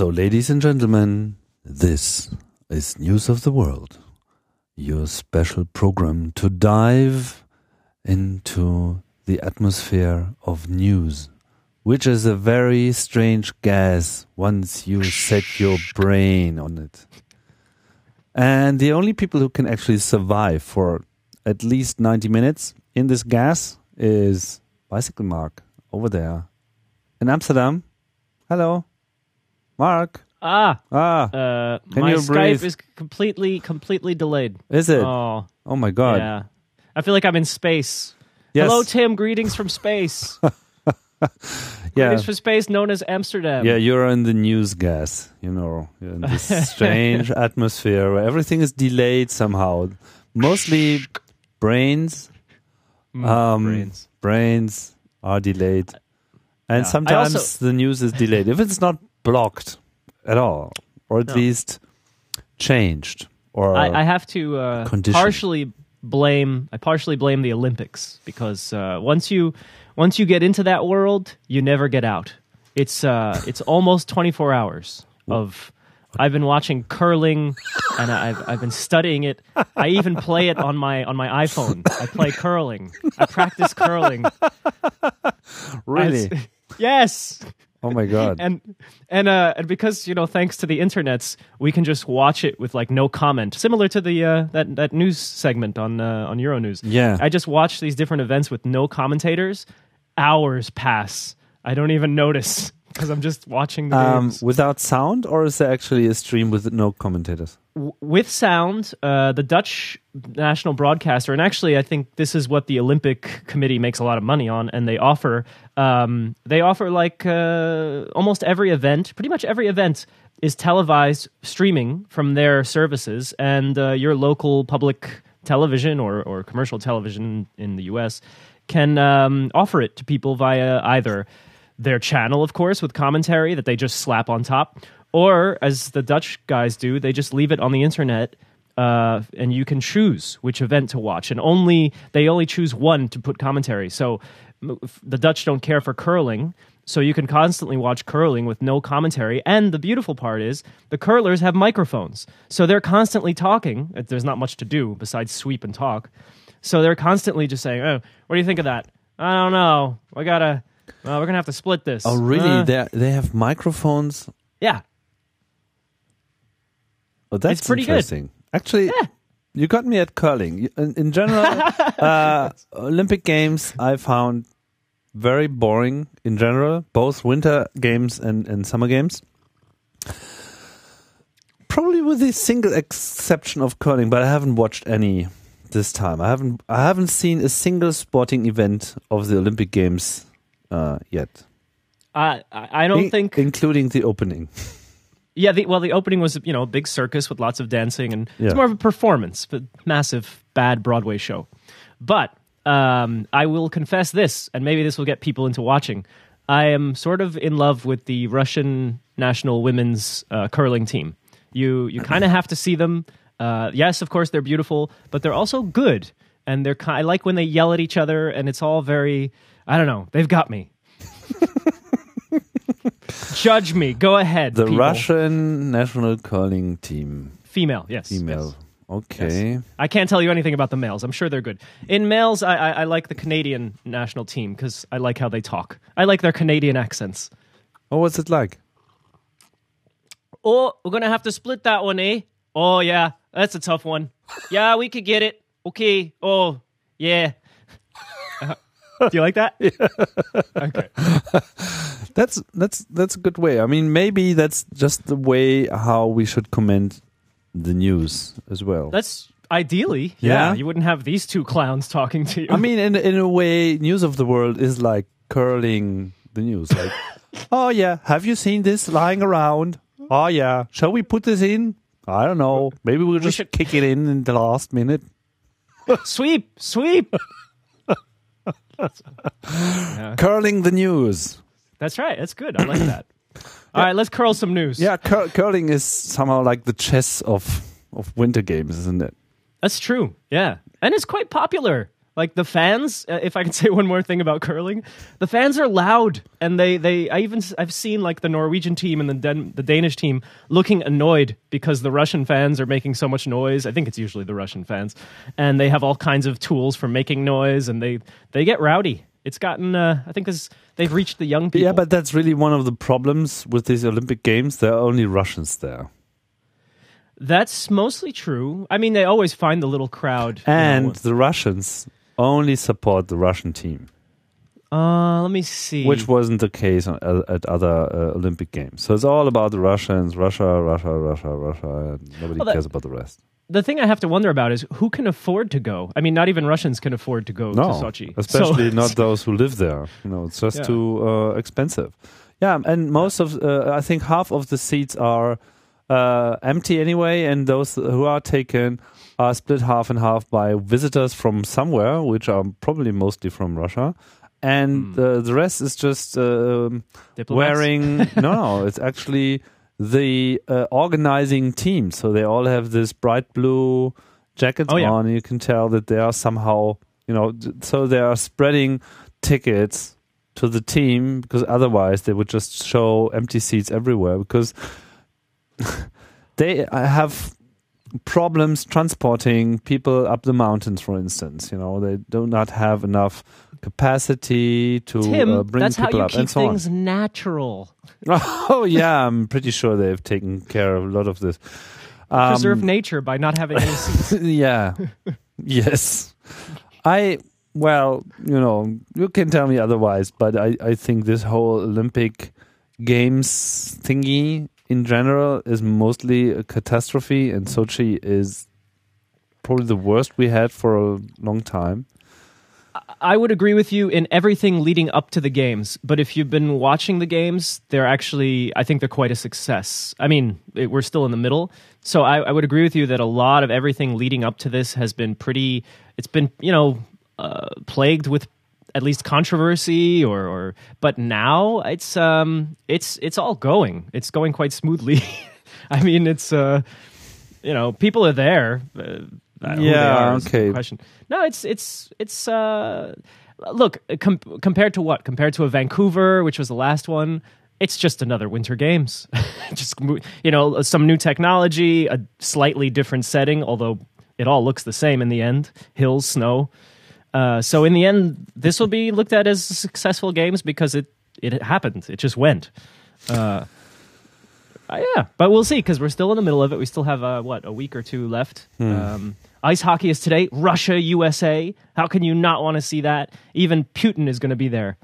So, ladies and gentlemen, this is News of the World, your special program to dive into the atmosphere of news, which is a very strange gas once you set your brain on it. And the only people who can actually survive for at least 90 minutes in this gas is Bicycle Mark over there in Amsterdam. Hello, Mark. Ah, Ah, uh, Can my you Skype breathe? is completely, completely delayed. is it? Oh, Oh my god. yeah. I feel like I'm in space. Yes. Hello, Tim. Greetings from space. Yeah. Greetings from space, known as Amsterdam. Yeah, you're in the news gas, you know, you're in this strange atmosphere where everything is delayed somehow. Mostly brains, Mm, um, brains. brains are delayed. And Yeah. Sometimes also- the news is delayed. If it's not blocked at all, or at No. least changed, or I, I have to uh, partially blame. I partially blame the Olympics because uh, once you once you get into that world, you never get out. It's uh, it's almost 24 hours of. I've been watching curling, and I've I've been studying it. I even play it on my on my iPhone. I play curling. I practice curling. really, yes. Oh my god, and and uh and because you know thanks to the internets we can just watch it with like no comment. Similar to the uh that that news segment on uh, on euronews. Yeah. i just watch these different events with no commentators. Hours pass. I don't even notice because i'm just watching the um, games without sound, or is there actually a stream with no commentators? With sound uh the dutch national broadcaster and actually i think this is what the olympic committee makes a lot of money on and they offer um they offer like uh almost every event pretty much every event is televised streaming from their services and uh, your local public television or, or commercial television in the us can um, offer it to people via either their channel, of course, with commentary that they just slap on top, or as the Dutch guys do, they just leave it on the internet. Uh, and you can choose which event to watch, and only they only choose one to put commentary. So m- f- the Dutch don't care for curling, so you can constantly watch curling with no commentary. And the beautiful part is the curlers have microphones, so they're constantly talking. There's not much to do besides sweep and talk, so they're constantly just saying, "Oh, what do you think of that? I don't know. I gotta. Uh, we're gonna have to split this." Oh, really? Uh, they they have microphones. yeah. Oh, that's It's pretty good. interesting. Actually, you got me at curling. In, in general, uh, Olympic Games I found very boring in general, both winter games and, and summer games. Probably with the single exception of curling, but I haven't watched any this time. I haven't I haven't seen a single sporting event of the Olympic Games uh, yet. I I I don't In- think. including the opening. Yeah, the, well, the opening was you know a big circus with lots of dancing, and Yeah. it's more of a performance, but massive bad Broadway show. But um, I will confess this, and maybe this will get people into watching. I am sort of in love with the Russian national women's uh, curling team. You you kind of have to see them. Uh, yes, of course they're beautiful, but they're also good, and they're. I like when they yell at each other, and it's all very. I don't know. They've got me. Judge me. Go ahead. The people. Russian national curling team. Female, yes. Female. yes. Okay. I can't tell you anything about the males. I'm sure they're good. In males, I, I, I like the Canadian national team because I like how they talk. I like their Canadian accents. Oh, what's it like? Oh, we're gonna have to split that one, eh? Oh yeah, that's a tough one. Yeah, we could get it. Okay. Oh yeah. Do you like that? Okay. That's that's that's a good way. I mean, maybe that's just the way how we should comment the news as well. That's ideally, Yeah? yeah. You wouldn't have these two clowns talking to you. I mean, in in a way, news of the world is like curling the news. Like, oh yeah, have you seen this lying around? Oh yeah, shall we put this in? I don't know. Maybe we'll just should- kick it in in the last minute. sweep, sweep. Curling the news. That's right. That's good. I like that. All right, let's curl some news. Yeah, cur- curling is somehow like the chess of of winter games, isn't it? That's true. Yeah. And it's quite popular. Like the fans, uh, if I can say one more thing about curling, the fans are loud, and they they I even I've seen like the Norwegian team and the Dan, the Danish team looking annoyed because the Russian fans are making so much noise. I think it's usually the Russian fans, and they have all kinds of tools for making noise, and they they get rowdy. It's gotten uh, I think this they've reached the young people. Yeah, but that's really one of the problems with these Olympic Games. There are only Russians there. That's mostly true. I mean, they always find the little crowd. you And know. the Russians only support the Russian team, uh, let me see. which wasn't the case on, uh, at other uh, Olympic Games. So it's all about the Russians, Russia, Russia, Russia, Russia, nobody Well, that- cares about the rest. The thing I have to wonder about is who can afford to go. I mean, not even Russians can afford to go No, to Sochi, especially So- not those who live there. You know, it's just Yeah. too uh, expensive. Yeah, and most of, uh, I think half of the seats are uh, empty anyway, and those who are taken are split half and half by visitors from somewhere, which are probably mostly from Russia. And uh, the rest is just um, wearing. no, no, it's actually the uh, organizing team. So they all have this bright blue jackets Oh, yeah. on. You can tell that they are somehow, you know, so they are spreading tickets to the team because otherwise they would just show empty seats everywhere because they have problems transporting people up the mountains for instance you know they do not have enough capacity to Tim, uh, bring that's how people you up keep and so on things natural. oh yeah, I'm pretty sure they've taken care of a lot of this. Um, Preserve nature by not having any yeah. yes. I well, you know, you can tell me otherwise, but I I think this whole Olympic games thingy in general is mostly a catastrophe and Sochi is probably the worst we had for a long time. I would agree with you in everything leading up to the games, but if you've been watching the games, they're actually, I think they're quite a success. I mean, it, we're still in the middle, so I, I would agree with you that a lot of everything leading up to this has been pretty. It's been, you know, uh, plagued with at least controversy, or, or but now it's um it's it's all going. It's going quite smoothly. I mean, it's uh, you know, people are there. Uh, uh, Yeah, are is the okay. Question. No, it's it's it's uh look com- compared to what? Compared to a Vancouver, which was the last one, it's just another Winter Games. just you know, some new technology, a slightly different setting, although it all looks the same in the end. Hills, snow. Uh, so in the end, this will be looked at as successful games because it it happened. It just went. Uh, uh, yeah, but we'll see because we're still in the middle of it. We still have uh, what a week or two left. Um, ice hockey is today. Russia, USA. How can you not want to see that? Even Putin is going to be there.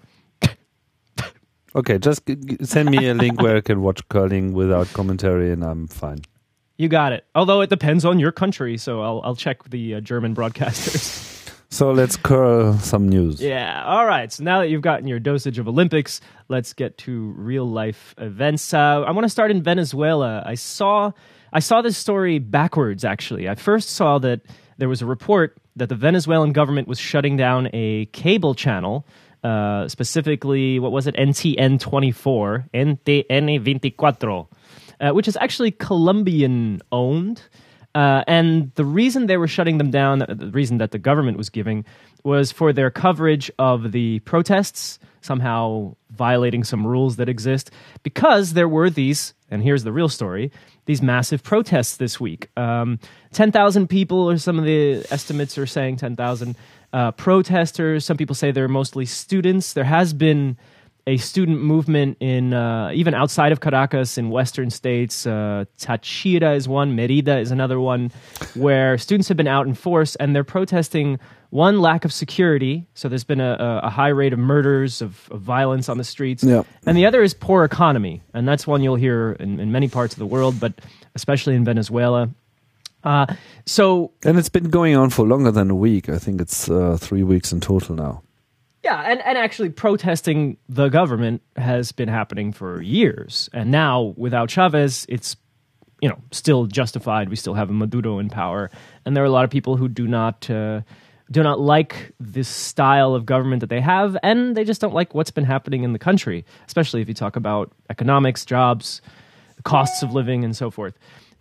Okay, just send me a link where I can watch curling without commentary and I'm fine. You got it. Although it depends on your country, so I'll I'll check the uh, German broadcasters. So let's curl some news. Yeah. All right. So now that you've gotten your dosage of Olympics, let's get to real life events. Uh, I want to start in Venezuela. I saw I saw this story backwards. Actually, I first saw that there was a report that the Venezuelan government was shutting down a cable channel. Uh, specifically, what was it? NTN 24, NTN 24, uh, which is actually Colombian owned. Uh, and the reason they were shutting them down, the reason that the government was giving, was for their coverage of the protests, somehow violating some rules that exist, because there were these, and here's the real story, these massive protests this week. Um, 10,000 people, or some of the estimates are saying 10,000 uh, protesters. Some people say they're mostly students. There has been a student movement in uh, even outside of Caracas in western states. Uh, Táchira is one, Merida is another one, where students have been out in force and they're protesting one lack of security. So there's been a, a a high rate of murders, of, of violence on the streets, Yeah. and the other is poor economy, and that's one you'll hear in, in many parts of the world, but especially in Venezuela. Uh, so And it's been going on for longer than a week. I think it's uh, three weeks in total now. Yeah, and, and actually protesting the government has been happening for years. And now without Chavez, it's you know still justified. We still have a Maduro in power, and there are a lot of people who do not uh, do not like this style of government that they have, and they just don't like what's been happening in the country, especially if you talk about economics, jobs, costs of living, and so forth.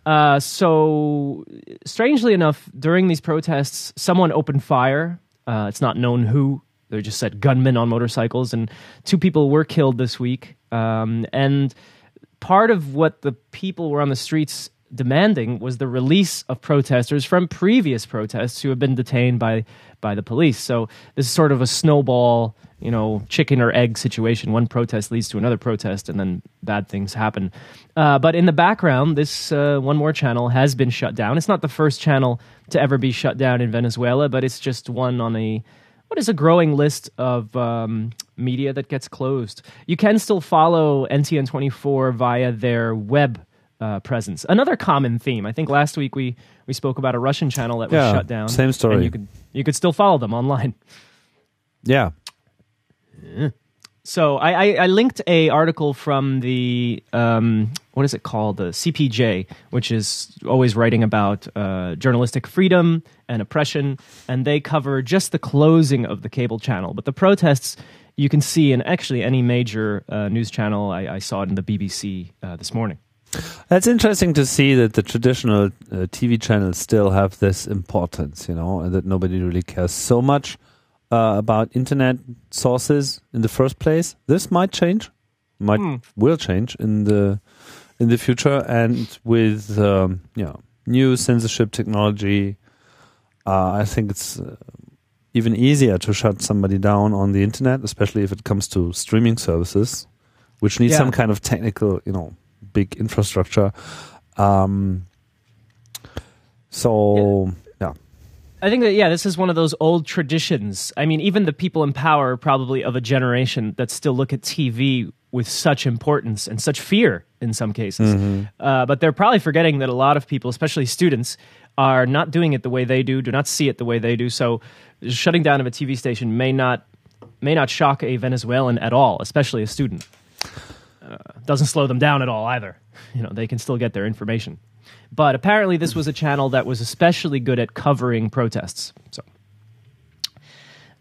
Uh, so, strangely enough, during these protests, someone opened fire Uh, it's not known who. They just said gunmen on motorcycles, and two people were killed this week. Um, and part of what the people were on the streets demanding was the release of protesters from previous protests who have been detained by by the police. So this is sort of a snowball, you know, chicken or egg situation. One protest leads to another protest, and then bad things happen. Uh, but in the background, this uh, one more channel has been shut down. It's not the first channel to ever be shut down in Venezuela, but it's just one on a what is a growing list of um, media that gets closed. You can still follow NTN24 via their web uh, presence. Another common theme. I think last week we we spoke about a Russian channel that was Yeah, shut down. same story. And you could you could still follow them online. Yeah. So I, I, I linked a article from the um, what is it called the CPJ, which is always writing about uh, journalistic freedom and oppression, and they cover just the closing of the cable channel, but the protests you can see in actually any major uh, news channel. I, I saw it in the BBC uh, this morning. That's interesting to see that the traditional uh, TV channels still have this importance, you know, and that nobody really cares so much uh, about internet sources in the first place. This might change, might Hmm. will change in the in the future, and with um, you know, new censorship technology, uh, I think it's uh, even easier to shut somebody down on the internet, especially if it comes to streaming services, which need Yeah. some kind of technical, you know, big infrastructure. Um, so yeah. I think that yeah, this is one of those old traditions. I mean, even the people in power are probably of a generation that still look at TV with such importance and such fear in some cases. Uh, but they're probably forgetting that a lot of people, especially students, are not doing it the way they do, do not see it the way they do. So, shutting down of a TV station may not may not shock a Venezuelan at all, especially a student. Uh, doesn't slow them down at all either. You know, they can still get their information. But apparently, this was a channel that was especially good at covering protests. So,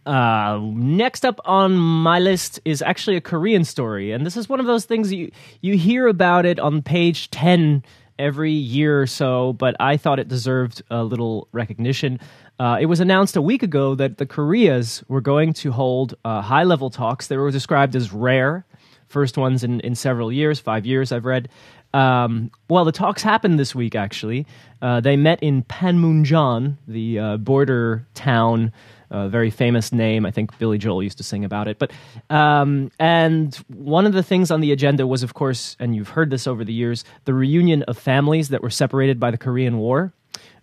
uh, next up on my list is actually a Korean story, and this is one of those things you you hear about it on page ten every year or so. But I thought it deserved a little recognition. Uh, it was announced a week ago that the Koreas were going to hold uh, high level talks. They were described as rare, first ones in, in several years, five years, I've read. Um, well, the talks happened this week, actually. Uh, they met in Panmunjom, the uh, border town, a very famous name. I think Billy Joel used to sing about it. But um, and one of the things on the agenda was, of course, and you've heard this over the years, the reunion of families that were separated by the Korean War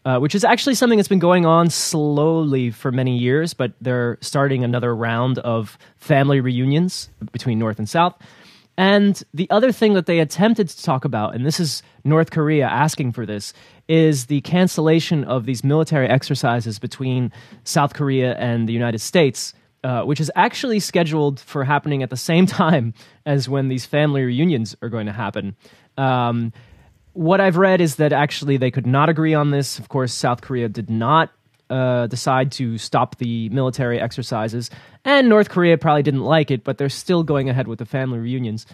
uh, which is actually something that's been going on slowly for many years, but they're starting another round of family reunions between North and South. And the other thing that they attempted to talk about, and this is North Korea asking for this, is the cancellation of these military exercises between South Korea and the United States, uh, which is actually scheduled for happening at the same time as when these family reunions are going to happen. Um, what I've read is that actually they could not agree on this. Of course, South Korea did not uh, decide to stop the military exercises, and North Korea probably didn't like it, but they're still going ahead with the family reunions.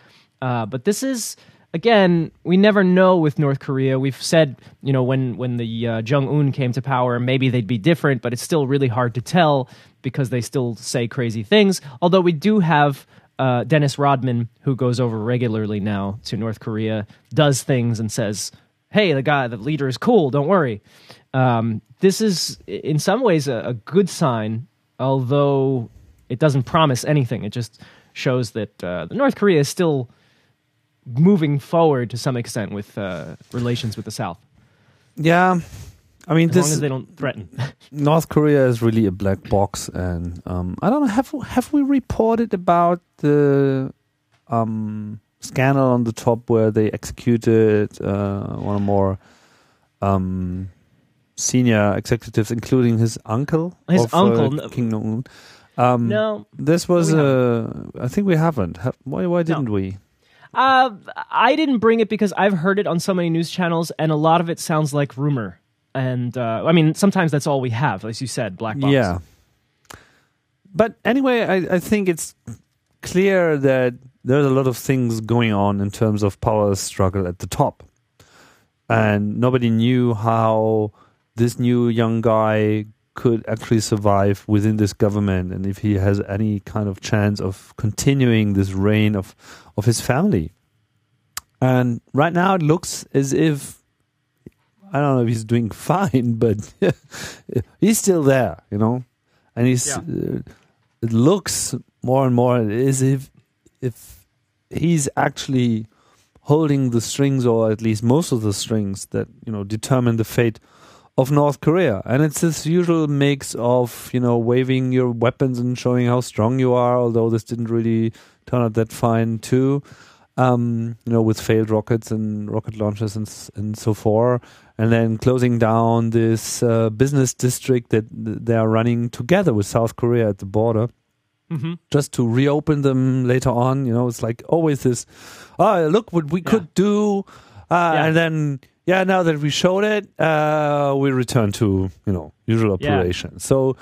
Uh, but this is again, we never know with North Korea. We've said, you know, when when the uh, Jong Un came to power, maybe they'd be different, but it's still really hard to tell because they still say crazy things. Although we do have uh, Dennis Rodman, who goes over regularly now to North Korea, does things and says, "Hey, the guy, the leader is cool. Don't worry." Um, this is, in some ways, a, a good sign, although it doesn't promise anything. It just shows that uh, the North Korea is still moving forward to some extent with uh, relations with the South, Yeah. I mean, as long as they don't threaten. North Korea is really a black box, and um, I don't know. Have have we reported about the um, scandal on the top where they executed uh, one or more um, senior executives, including his uncle? His of, uh, uncle, no. Kim Jong Un. Um, no, this was. Uh, I think we haven't. Why? Why didn't we? Uh, I didn't bring it because I've heard it on so many news channels, and a lot of it sounds like rumor. And uh, I mean, sometimes that's all we have, as you said, black box. Yeah. But anyway, I, I think it's clear that there's a lot of things going on in terms of power struggle at the top. And nobody knew how this new young guy could actually survive within this government and if he has any kind of chance of continuing this reign of of his family. And right now it looks as if I don't know if he's doing fine, but he's still there, you know. And he's Yeah. uh, it looks more and more as if if he's actually holding the strings or at least most of the strings that you know determine the fate of North Korea. And it's this usual mix of, you know, waving your weapons and showing how strong you are, although this didn't really turn out that fine too. Um, you know, with failed rockets and rocket launches and and so forth, and then closing down this uh, business district that they are running together with South Korea at the border hmm just to reopen them later on. You know, it's like always this, oh, look what we Yeah. could do. Uh, Yeah. And then, yeah, now that we showed it, uh, we return to, you know, usual Yeah. operation. So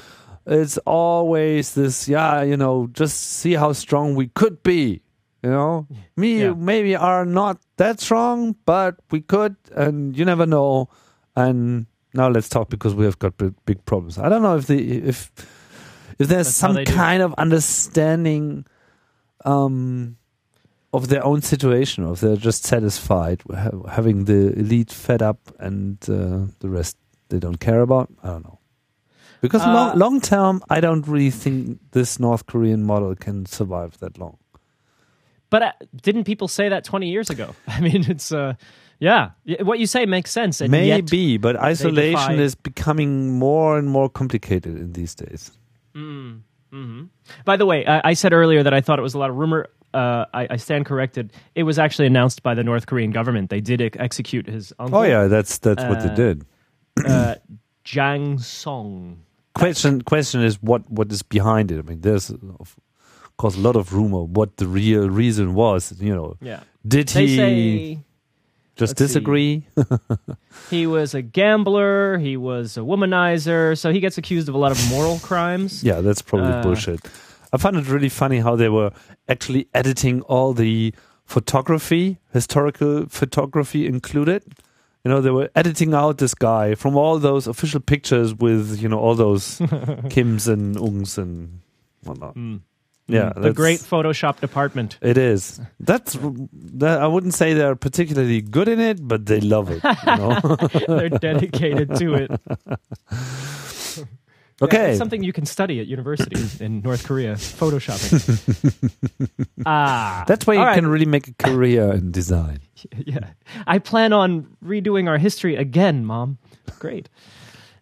it's always this, yeah, you know, just see how strong we could be. You know, me Yeah. maybe are not that strong, but we could, and you never know. And now let's talk because we have got big, big problems. I don't know if the if if there's That's some kind of understanding um, of their own situation, or if they're just satisfied having the elite fed up and uh, the rest they don't care about. I don't know. Because Uh, long, long term, I don't really think this North Korean model can survive that long. But uh, didn't people say that 20 years ago? I mean, it's uh, yeah. What you say makes sense. Maybe, but isolation is becoming more and more complicated in these days. Mm, mhm. By the way, I, I said earlier that I thought it was a lot of rumor. Uh, I, I stand corrected. It was actually announced by the North Korean government. They did ex- execute his uncle, Oh yeah, that's that's what they Uh, did. uh, Jang Song. question question is what what is behind it. I mean, there's of course a lot of rumor what the real reason was. You know, Yeah, did they he say just disagree? he was a gambler. He was a womanizer. So he gets accused of a lot of moral crimes. yeah, that's probably Uh, bullshit. I found it really funny how they were actually editing all the photography, historical photography included. You know, they were editing out this guy from all those official pictures with, you know, all those Kims and Ungs and whatnot. Mm. Yeah, the great Photoshop department. It is. That's that. I wouldn't say they're particularly good in it, but they love it. You know? They're dedicated to it. Okay. it's something you can study at university in North Korea. Photoshopping. ah, That's why you right. can really make a career in design. yeah. I plan on redoing our history again, Mom. Great.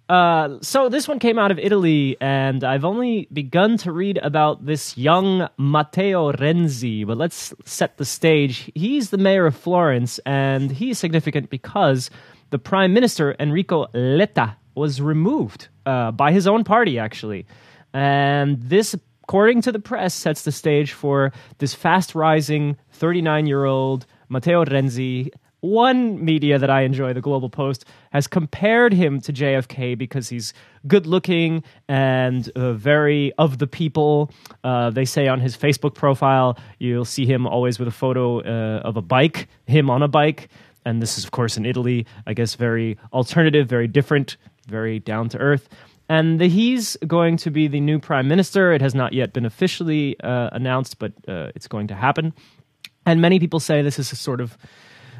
Uh, so this one came out of Italy, and I've only begun to read about this young Matteo Renzi. But let's set the stage. He's the mayor of Florence, and he's significant because the prime minister Enrico Letta was removed uh, by his own party, actually. And this, according to the press, sets the stage for this fast rising 39 year old Matteo Renzi. One media that I enjoy, the Global Post, has compared him to JFK because he's good looking and uh, very of the people. Uh, they say on his Facebook profile, you'll see him always with a photo uh, of a bike, him on a bike. And this is, of course, in Italy, I guess, very alternative, very different, very down to earth. And the, he's going to be the new prime minister. It has not yet been officially uh, announced, but uh, it's going to happen. And many people say this is a sort of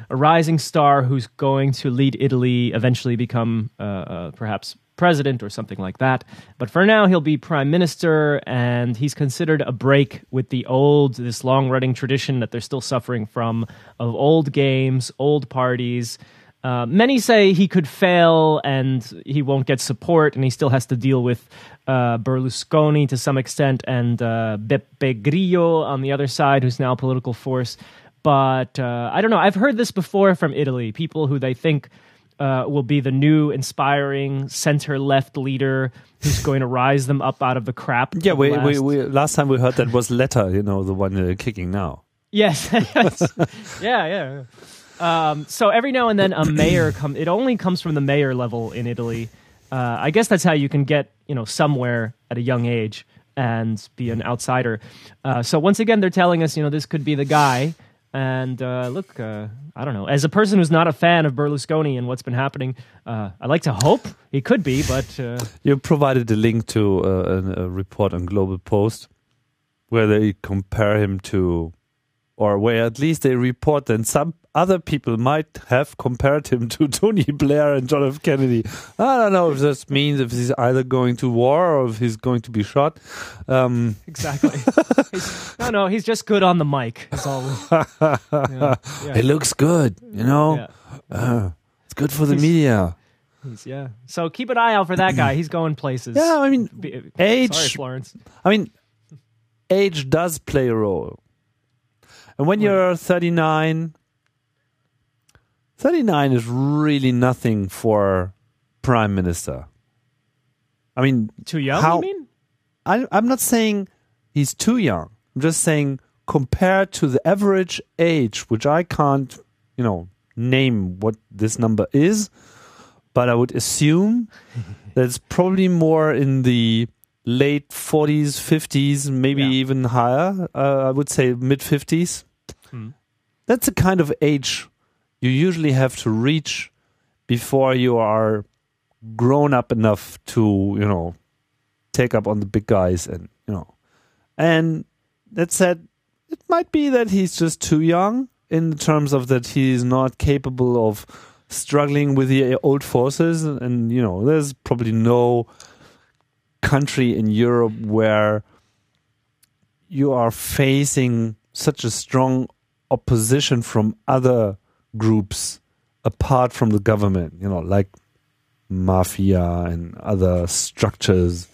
a rising star who's going to lead Italy, eventually become uh, uh, perhaps president or something like that. But for now, he'll be prime minister, and he's considered a break with the old, this long running tradition that they're still suffering from of old games, old parties. Uh, many say he could fail and he won't get support, and he still has to deal with uh, Berlusconi to some extent and uh, Beppe Grillo on the other side, who's now a political force. But uh, I don't know. I've heard this before from Italy. People who they think uh, will be the new inspiring center left leader who's going to rise them up out of the crap. Yeah, we, last- we, we last time we heard that was Letta, you know, the one uh, kicking now. Yes. yeah, yeah. Um, so every now and then a mayor come. It only comes from the mayor level in Italy. Uh, I guess that's how you can get you know somewhere at a young age and be an outsider. Uh, so once again, they're telling us you know this could be the guy. And uh, look, uh, I don't know. As a person who's not a fan of Berlusconi and what's been happening, uh, I like to hope he could be, but uh, You provided a link to a, a report on Global Post where they compare him to, or where at least they report that some other people might have compared him to Tony Blair and John F. Kennedy. I don't know if this means if he's either going to war or if he's going to be shot. Um, exactly. No, no, he's just good on the mic. That's all. Yeah, yeah, It looks good, you know. yeah. Uh, it's good for the He's- media. He's- yeah. So keep an eye out for that guy. He's going places. Yeah, I mean, Be- age- Sorry, Florence. I mean, age does play a role. And when you're 39, 39 is really nothing for prime minister. I mean, Too young, How- you mean? I, I'm not saying he's too young. I'm just saying compared to the average age, which I can't, you know, name what this number is, but I would assume that it's probably more in the late 40s, 50s, maybe Yeah. even higher. Uh, I would say mid 50s. Hmm. That's the kind of age you usually have to reach before you are grown up enough to, you know, take up on the big guys and, you know. And that said, it might be that he's just too young in terms of that he's not capable of struggling with the old forces and you know there's probably no country in Europe where you are facing such a strong opposition from other groups apart from the government you know like mafia and other structures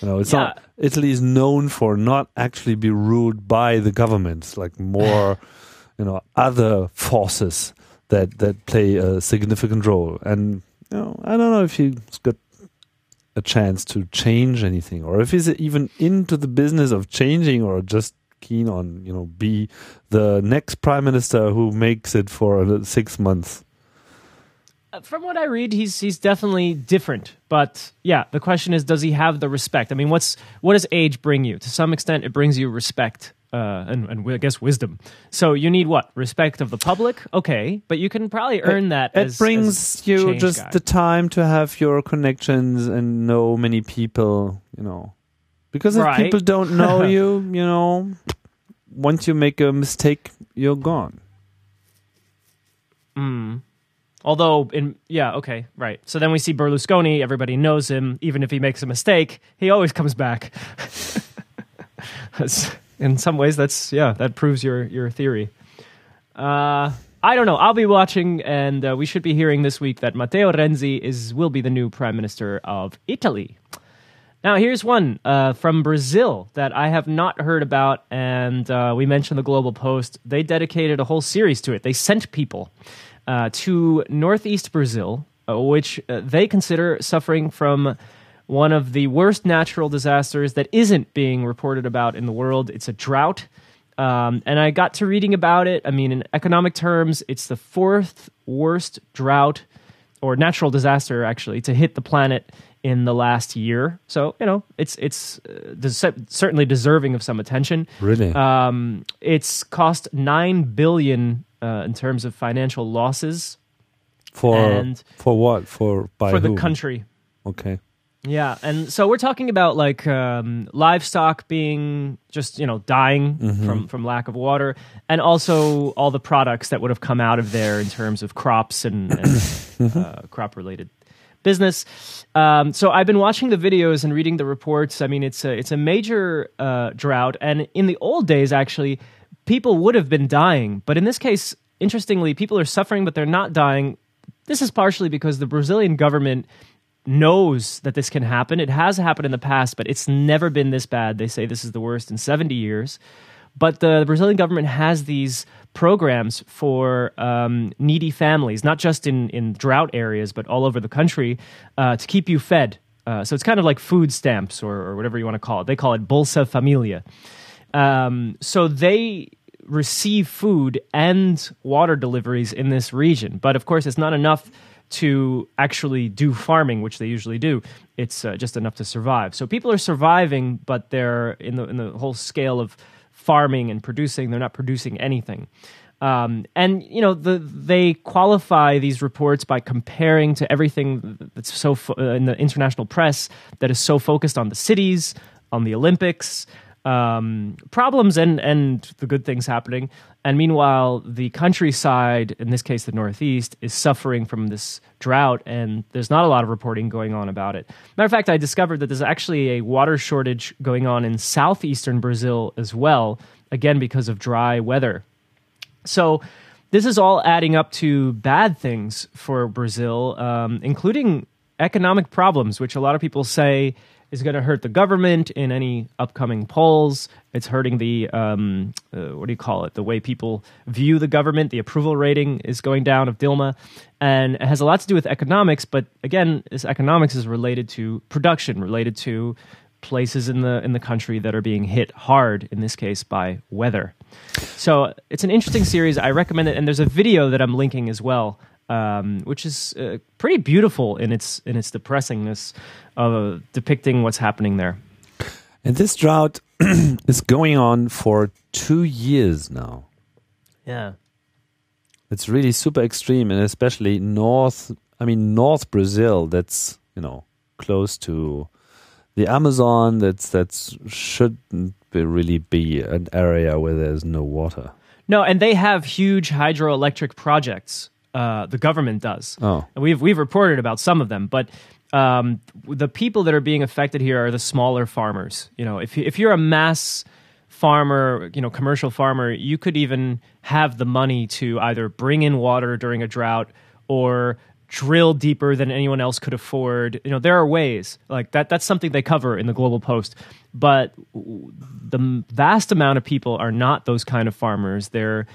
you know it's Yeah. not Italy is known for not actually be ruled by the government like more you know other forces that that play a significant role and you know I don't know if he's got a chance to change anything or if he's even into the business of changing or just keen on you know be the next prime minister who makes it for six months Uh, From what I read, he's he's definitely different. But yeah, the question is, does he have the respect? I mean, what's what does age bring you? To some extent, it brings you respect. Uh, and, and I guess wisdom. So you need what respect of the public, okay? But you can probably earn that. it as, brings as you just guy. the time to have your connections and know many people you know because if Right. people don't know you you know once you make a mistake you're gone Mm. Although, in yeah, okay, right. So then we see Berlusconi. Everybody knows him. Even if he makes a mistake, he always comes back. In some ways, that's yeah, that proves your your theory. Uh, I don't know. I'll be watching, and uh, we should be hearing this week that Matteo Renzi is will be the new prime minister of Italy. Now, here's one uh, from Brazil that I have not heard about, and uh, we mentioned the Global Post. They dedicated a whole series to it. They sent people uh, to northeast Brazil, uh, which uh, they consider suffering from one of the worst natural disasters that isn't being reported about in the world. It's a drought. Um, and I got to reading about it. I mean, in economic terms, it's the fourth worst drought or natural disaster actually to hit the planet in the last year. So you know, it's it's uh, des- certainly deserving of some attention. really Um, it's cost nine billion uh, in terms of financial losses for and for what for by for the country. okay Yeah, and so we're talking about like um, livestock being just you know dying from from lack of water, and also all the products that would have come out of there in terms of crops and, and uh, crop related business. Um, so I've been watching the videos and reading the reports. I mean, it's a it's a major uh, drought, and in the old days, actually, people would have been dying, but in this case, interestingly, people are suffering, but they're not dying. This is partially because the Brazilian government knows that this can happen. It has happened in the past, but it's never been this bad. They say this is the worst in 70 years. But the, Brazilian government has these programs for um, needy families, not just in, in drought areas, but all over the country, uh, to keep you fed. Uh, so it's kind of like food stamps or, or whatever you want to call it. They call it Bolsa Familia. Um, so they receive food and water deliveries in this region. But of course, it's not enough to actually do farming, which they usually do. It's uh, just enough to survive. So people are surviving, but they're in the in the whole scale of farming and producing. They're not producing anything. Um, and you know the, they qualify these reports by comparing to everything that's so fo- uh, in the international press that is so focused on the cities, on the Olympics, um, problems and and the good things happening. And meanwhile, the countryside, in this case the Northeast, is suffering from this drought, and there's not a lot of reporting going on about it. Matter of fact, I discovered that there's actually a water shortage going on in southeastern Brazil as well, again because of dry weather. So this is all adding up to bad things for Brazil, um, including economic problems, which a lot of people say is going to hurt the government in any upcoming polls. It's hurting the um, uh, what do you call it? The way people view the government. The approval rating is going down of Dilma, and it has a lot to do with economics. But again, this economics is related to production, related to places in the in the country that are being hit hard. In this case, by weather. So it's an interesting series. I recommend it, and there's a video that I'm linking as well um, which is uh, pretty beautiful in its in its depressingness of depicting what's happening there. And this drought is going on for two years now. Yeah, it's really super extreme, and especially north. I mean, North Brazil. That's you know close to the Amazon. That's that shouldn't be really be an area where there's no water. No, and they have huge hydroelectric projects uh, the government does. Oh. And we've we've reported about some of them, but um, the people that are being affected here are the smaller farmers. You know, if if you're a mass farmer, you know, commercial farmer, you could even have the money to either bring in water during a drought or drill deeper than anyone else could afford. You know, there are ways like that. That's something they cover in the Global Post. But the vast amount of people are not those kind of farmers. They're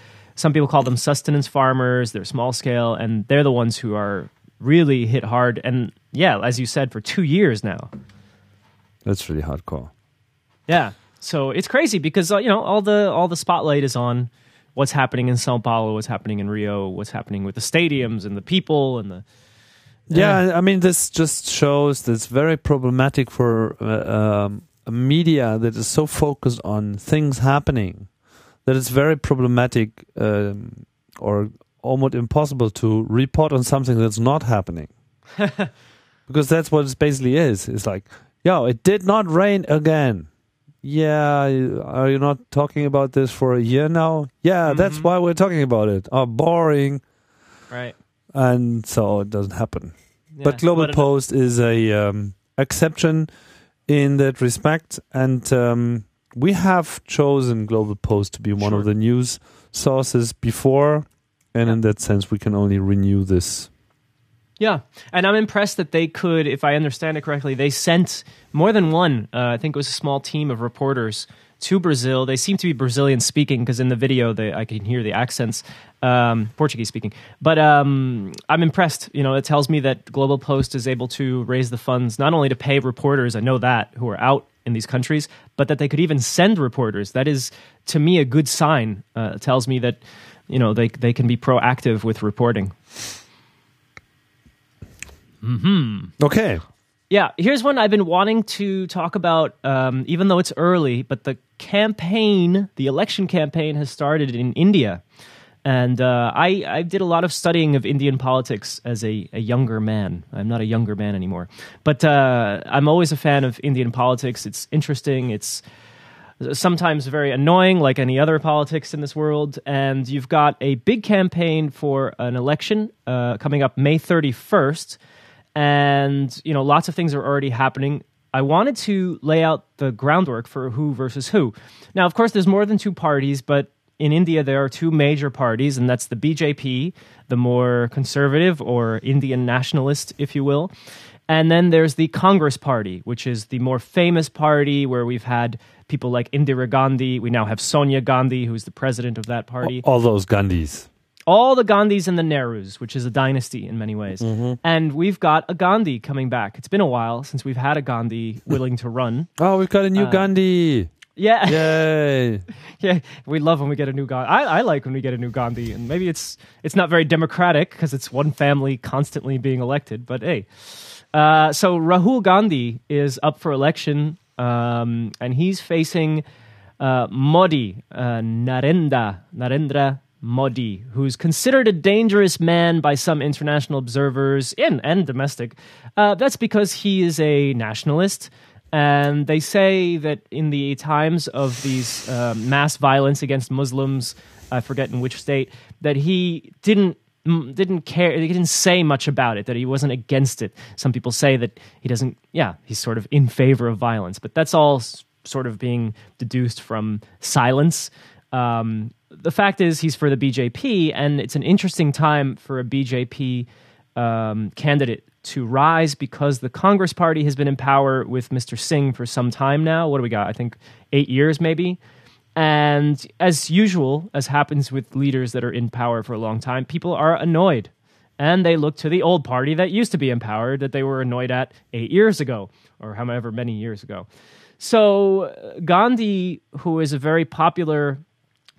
some people call them sustenance farmers. They're small scale, and they're the ones who are really hit hard. And yeah, as you said, for two years now. That's really hardcore. Yeah, so it's crazy because uh, you know all the all the spotlight is on what's happening in Sao Paulo, what's happening in Rio, what's happening with the stadiums and the people and the. Yeah, yeah I mean, this just shows that it's very problematic for uh, um, a media that is so focused on things happening that it's very problematic um, or almost impossible to report on something that's not happening. because that's what it basically is. It's like, yo, it did not rain again. Yeah, are you not talking about this for a year now? Yeah, mm-hmm. that's why we're talking about it. Oh, boring. Right. And so it doesn't happen. Yeah, but Global Post is a um, exception in that respect, and um, we have chosen Global Post to be one sure. of the news sources before, and in that sense, we can only renew this. Yeah, and I'm impressed that they could, if I understand it correctly, they sent more than one. Uh, I think it was a small team of reporters to Brazil. They seem to be Brazilian speaking because in the video they, I can hear the accents, um, Portuguese speaking. But um, I'm impressed. You know, it tells me that Global Post is able to raise the funds not only to pay reporters, I know that, who are out in these countries, but that they could even send reporters. That is, to me, a good sign. Uh, it tells me that you know they they can be proactive with reporting. Hmm. Okay. Yeah, here's one I've been wanting to talk about, um, even though it's early. But the campaign, the election campaign, has started in India. And uh, I, I did a lot of studying of Indian politics as a, a younger man. I'm not a younger man anymore. But uh, I'm always a fan of Indian politics. It's interesting. It's sometimes very annoying, like any other politics in this world. And you've got a big campaign for an election uh, coming up May 31st. And, you know, lots of things are already happening. I wanted to lay out the groundwork for who versus who. Now, of course, there's more than two parties, but in India, there are two major parties, and that's the BJP, the more conservative or Indian nationalist, if you will. And then there's the Congress Party, which is the more famous party where we've had people like Indira Gandhi. We now have Sonia Gandhi, who's the president of that party. All those Gandhis. All the Gandhis and the Nehrus, which is a dynasty in many ways. Mm-hmm. And we've got a Gandhi coming back. It's been a while since we've had a Gandhi willing to run. Oh, we've got a new uh, Gandhi. Yeah. Yay. yeah. We love when we get a new Gandhi. I, I like when we get a new Gandhi. And maybe it's it's not very democratic because it's one family constantly being elected. But hey. Uh, so Rahul Gandhi is up for election um, and he's facing uh, Modi, uh, Narendra, Narendra Modi, who's considered a dangerous man by some international observers and, and domestic. Uh, that's because he is a nationalist. And they say that in the times of these uh, mass violence against Muslims, I forget in which state, that he didn't didn't care he didn't say much about it that he wasn't against it some people say that he doesn't yeah he's sort of in favor of violence but that's all sort of being deduced from silence um, the fact is he's for the BJP, and it's an interesting time for a BJP um, candidate to rise because the Congress Party has been in power with Mr. Singh for some time now. What do we got? I think eight years, maybe. And as usual, as happens with leaders that are in power for a long time, people are annoyed. And they look to the old party that used to be in power that they were annoyed at eight years ago, or however many years ago. So Gandhi, who is a very popular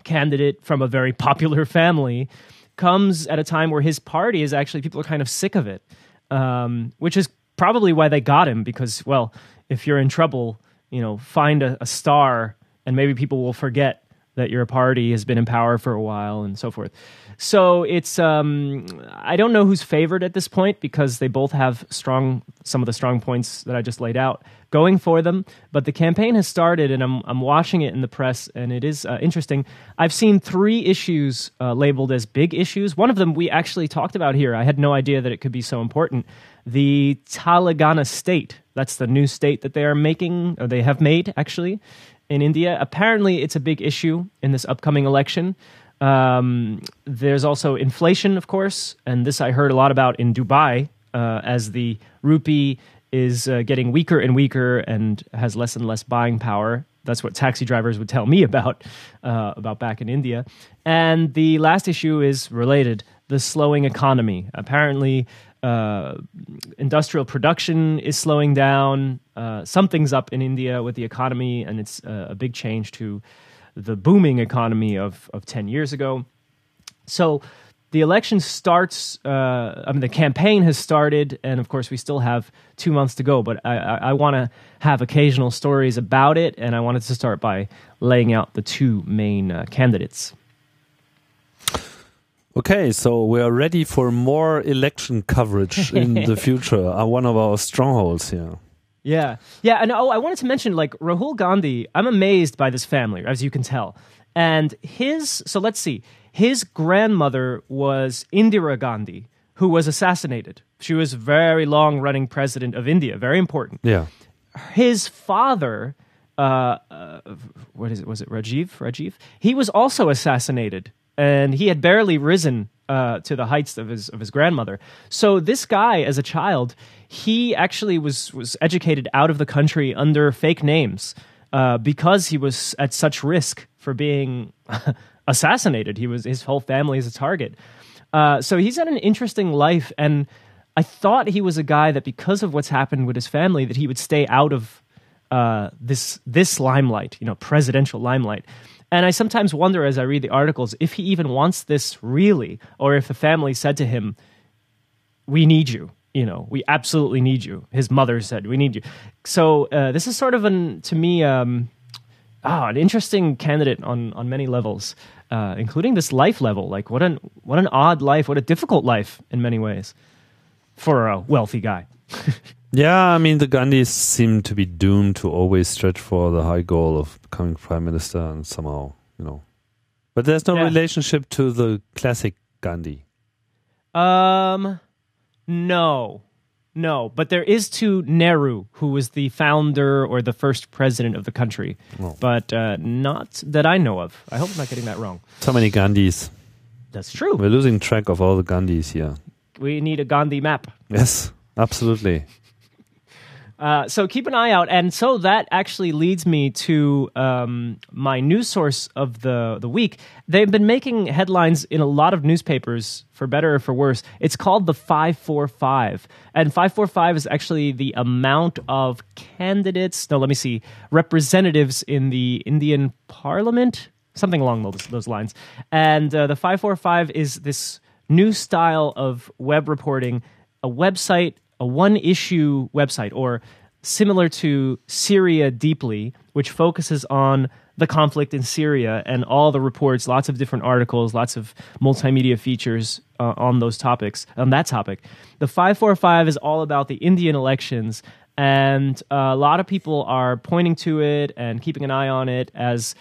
candidate from a very popular family comes at a time where his party is actually people are kind of sick of it, um, which is probably why they got him because well, if you're in trouble, you know, find a, a star and maybe people will forget that your party has been in power for a while and so forth. So it's um, I don't know who's favored at this point because they both have strong some of the strong points that I just laid out going for them. But the campaign has started, and I'm I'm watching it in the press, and it is uh, interesting. I've seen three issues uh, labeled as big issues. One of them we actually talked about here. I had no idea that it could be so important. The Telangana state. That's the new state that they are making, or they have made actually in India. Apparently, it's a big issue in this upcoming election. Um, there's also inflation, of course, and this I heard a lot about in Dubai uh, as the rupee is uh, getting weaker and weaker and has less and less buying power. That's what taxi drivers would tell me about uh, about back in India. And the last issue is related: the slowing economy. Apparently, uh, industrial production is slowing down. Uh, something's up in India with the economy, and it's uh, a big change to the booming economy of, of 10 years ago. So the election starts, uh, I mean, the campaign has started, and of course, we still have two months to go, but I, I, I want to have occasional stories about it, and I wanted to start by laying out the two main uh, candidates. Okay, so we are ready for more election coverage in the future. Uh, one of our strongholds here. Yeah. Yeah. And oh, I wanted to mention like Rahul Gandhi, I'm amazed by this family, as you can tell. And his, so let's see, his grandmother was Indira Gandhi, who was assassinated. She was very long running president of India, very important. Yeah. His father, uh, uh, what is it? Was it Rajiv? Rajiv? He was also assassinated, and he had barely risen uh, to the heights of his of his grandmother. So this guy, as a child, he actually was was educated out of the country under fake names uh, because he was at such risk for being assassinated. He was his whole family is a target. Uh, so he's had an interesting life, and I thought he was a guy that because of what's happened with his family, that he would stay out of uh, this this limelight, you know, presidential limelight. And I sometimes wonder as I read the articles if he even wants this really, or if the family said to him, "We need you." You know, we absolutely need you. His mother said, "We need you." So uh, this is sort of an, to me, um, oh, an interesting candidate on on many levels, uh, including this life level. Like, what an what an odd life, what a difficult life in many ways for a wealthy guy. Yeah, I mean, the Gandhis seem to be doomed to always stretch for the high goal of becoming prime minister and somehow, you know. But there's no Yeah. relationship to the classic Gandhi. Um, no, no. But there is to Nehru, who was the founder or the first president of the country. Oh. But uh, not that I know of. I hope I'm not getting that wrong. So many Gandhis. That's true. We're losing track of all the Gandhis here. We need a Gandhi map. Yes, absolutely. Uh, so keep an eye out, and so that actually leads me to um, my news source of the the week. They've been making headlines in a lot of newspapers, for better or for worse. It's called the five four five, and five four five is actually the amount of candidates. No, let me see, representatives in the Indian Parliament, something along those those lines. And uh, the five four five is this new style of web reporting, a website a one issue website or similar to Syria Deeply, which focuses on the conflict in Syria and all the reports, lots of different articles, lots of multimedia features uh, on those topics, on that topic. The 545 is all about the Indian elections, and uh, a lot of people are pointing to it and keeping an eye on it as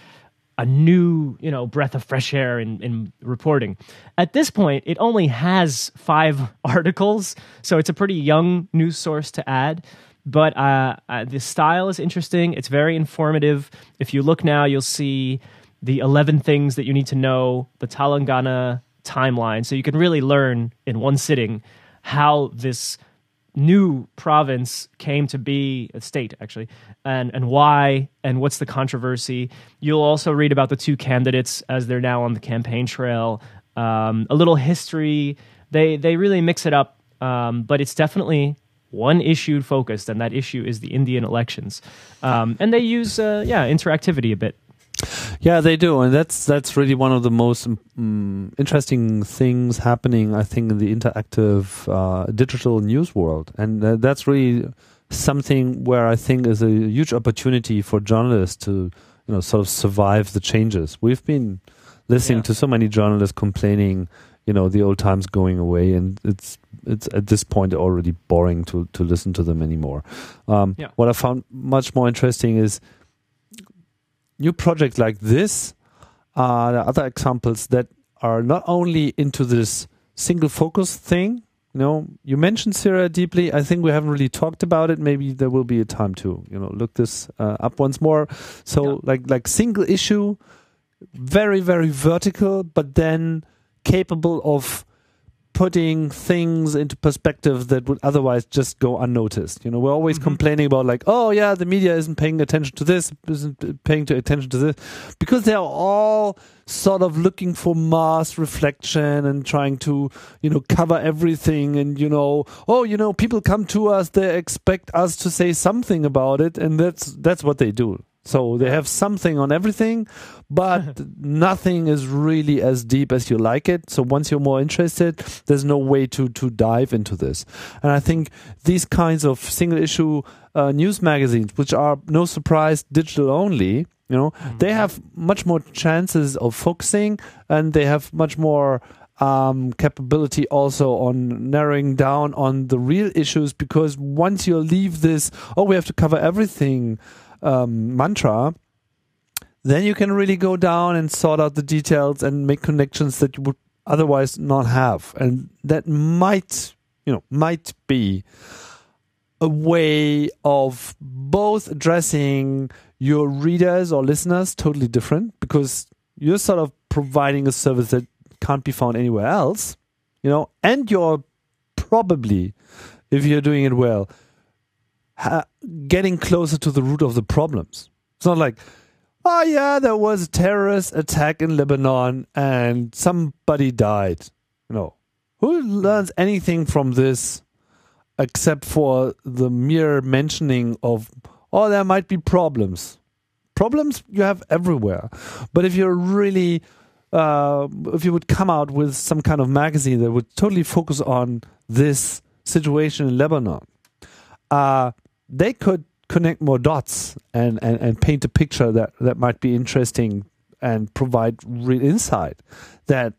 a new, you know, breath of fresh air in, in reporting. At this point, it only has five articles, so it's a pretty young news source to add. But uh, uh, the style is interesting. It's very informative. If you look now, you'll see the 11 things that you need to know, the Telangana timeline. So you can really learn in one sitting how this new province came to be a state actually and and why and what's the controversy. You'll also read about the two candidates as they're now on the campaign trail. Um, a little history. They they really mix it up um, but it's definitely one issue focused and that issue is the indian elections. Um, and they use uh, yeah interactivity a bit yeah, they do, and that's that's really one of the most um, interesting things happening, I think, in the interactive uh, digital news world, and uh, that's really something where I think is a huge opportunity for journalists to, you know, sort of survive the changes. We've been listening yeah. to so many journalists complaining, you know, the old times going away, and it's it's at this point already boring to to listen to them anymore. Um, yeah. What I found much more interesting is new projects like this are other examples that are not only into this single focus thing. You know, you mentioned Syria deeply. I think we haven't really talked about it. Maybe there will be a time to you know look this uh, up once more. So yeah. like like single issue, very very vertical, but then capable of putting things into perspective that would otherwise just go unnoticed. You know, we're always mm-hmm. complaining about like, oh yeah, the media isn't paying attention to this, isn't paying attention to this, because they're all sort of looking for mass reflection and trying to, you know, cover everything. And you know, oh, you know, people come to us, they expect us to say something about it, and that's that's what they do. So they have something on everything, but nothing is really as deep as you like it. So once you're more interested, there's no way to to dive into this. And I think these kinds of single issue uh, news magazines, which are no surprise digital only, you know, mm-hmm. they have much more chances of focusing, and they have much more um, capability also on narrowing down on the real issues because once you leave this, oh, we have to cover everything um, mantra, then you can really go down and sort out the details and make connections that you would otherwise not have. And that might, you know, might be a way of both addressing your readers or listeners totally different because you're sort of providing a service that can't be found anywhere else, you know, and you're probably, if you're doing it well, ha- getting closer to the root of the problems. It's not like, oh yeah, there was a terrorist attack in Lebanon and somebody died. No. Who learns anything from this except for the mere mentioning of, oh, there might be problems. Problems you have everywhere. But if you're really, uh, if you would come out with some kind of magazine that would totally focus on this situation in Lebanon, uh, they could connect more dots and, and, and paint a picture that, that might be interesting and provide real insight that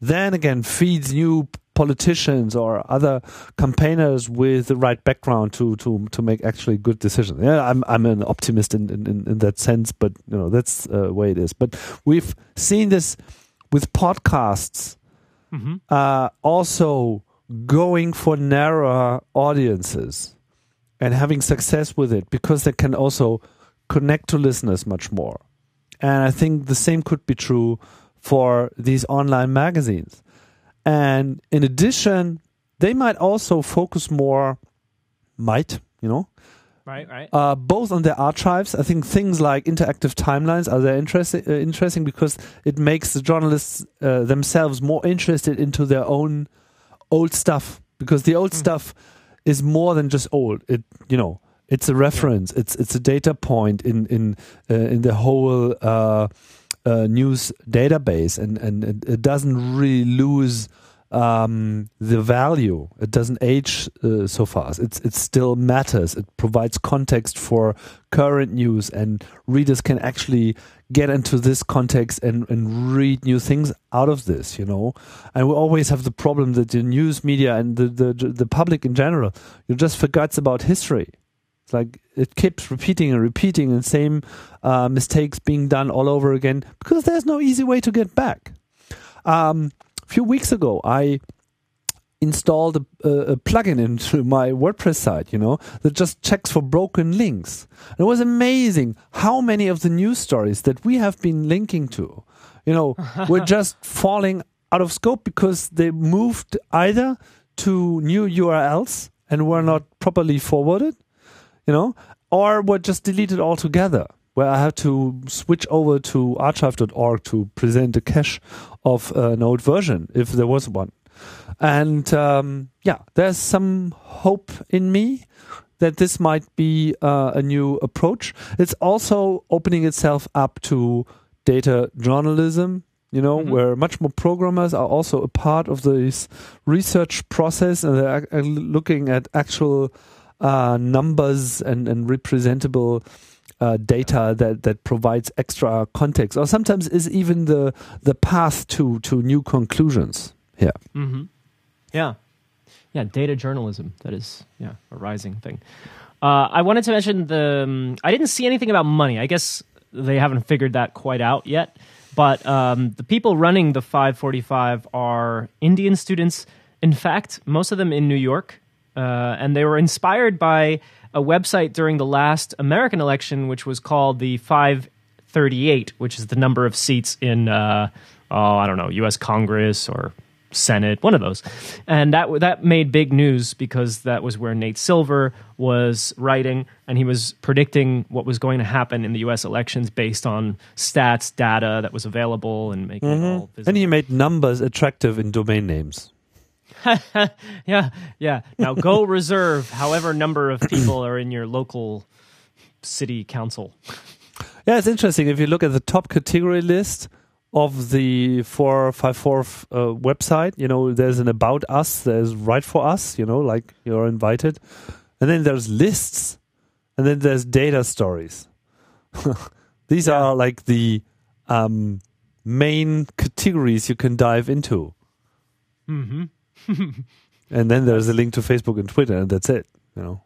then again feeds new politicians or other campaigners with the right background to to to make actually good decisions. Yeah, I'm I'm an optimist in in, in that sense, but you know that's uh, the way it is. But we've seen this with podcasts, mm-hmm. uh, also going for narrower audiences and having success with it because they can also connect to listeners much more. And I think the same could be true for these online magazines. And in addition, they might also focus more, might, you know, right, right, uh, both on their archives. I think things like interactive timelines are there interesting, uh, interesting because it makes the journalists uh, themselves more interested into their own old stuff because the old mm. stuff is more than just old. It you know it's a reference. Yeah. It's it's a data point in in uh, in the whole uh, uh, news database, and and it, doesn't really lose um, the value. It doesn't age uh, so fast. It's it still matters. It provides context for current news, and readers can actually get into this context and, and read new things out of this. You know, and we always have the problem that the news media and the the, the public in general, you just forgets about history. It's like it keeps repeating and repeating, and same uh, mistakes being done all over again because there's no easy way to get back. Um, few weeks ago, I installed a, a, plugin into my WordPress site, you know, that just checks for broken links. And it was amazing how many of the news stories that we have been linking to, you know, were just falling out of scope because they moved either to new URLs and were not properly forwarded, you know, or were just deleted altogether where I had to switch over to archive.org to present a cache of an old version, if there was one. And um, yeah, there's some hope in me that this might be uh, a new approach. It's also opening itself up to data journalism, you know, mm-hmm. where much more programmers are also a part of this research process and they're looking at actual uh, numbers and, and representable uh, data that that provides extra context, or sometimes is even the the path to to new conclusions. Yeah. Mm-hmm. Yeah. Yeah. Data journalism. That is yeah a rising thing. Uh, I wanted to mention the. Um, I didn't see anything about money. I guess they haven't figured that quite out yet. But um, the people running the 545 are Indian students. In fact, most of them in New York, uh, and they were inspired by a website during the last American election, which was called the 538, which is the number of seats in, uh, oh, I don't know, U.S. Congress or Senate, one of those. And that that made big news because that was where Nate Silver was writing and he was predicting what was going to happen in the US elections based on stats, data that was available and making mm-hmm. it all visible. And he made numbers attractive in domain names. yeah, yeah. Now go reserve however number of people are in your local city council. Yeah, it's interesting. If you look at the top category list of the 454 uh, website, you know, there's an about us, there's right for us, you know, like you're invited. And then there's lists, and then there's data stories. These yeah. are like the um, main categories you can dive into. Mm-hmm. and then there's a link to Facebook and Twitter, and that's it. You know,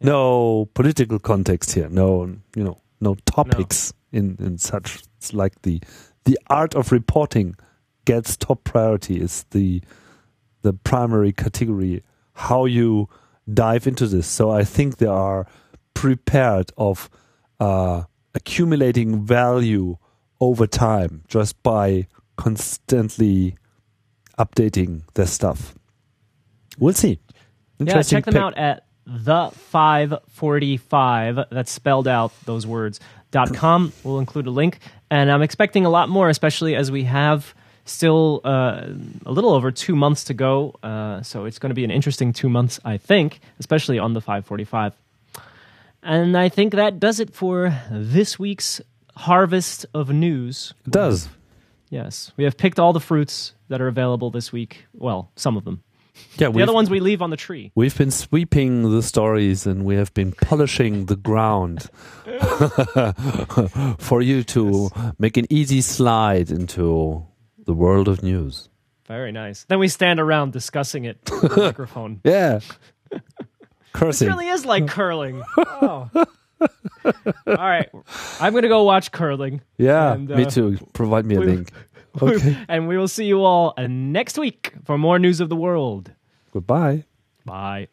yeah. no political context here. No, you know, no topics no. in in such. It's like the the art of reporting gets top priority. Is the the primary category. How you dive into this. So I think they are prepared of uh, accumulating value over time just by constantly updating their stuff. We'll see. Yeah, check them pick. out at the 545. That's spelled out those words. Dot com. We'll include a link, and I'm expecting a lot more, especially as we have still uh, a little over two months to go. Uh, so it's going to be an interesting two months, I think, especially on the 545. And I think that does it for this week's harvest of news. It does. Yes, we have picked all the fruits that are available this week. Well, some of them. Yeah, the other ones we leave on the tree. We've been sweeping the stories and we have been polishing the ground for you to yes. make an easy slide into the world of news. Very nice. Then we stand around discussing it the microphone. Yeah. Cursing. It really is like curling. Oh. All right. I'm going to go watch curling. Yeah, and, uh, me too. Provide me a link. Okay. and we will see you all next week for more news of the world. Goodbye. Bye.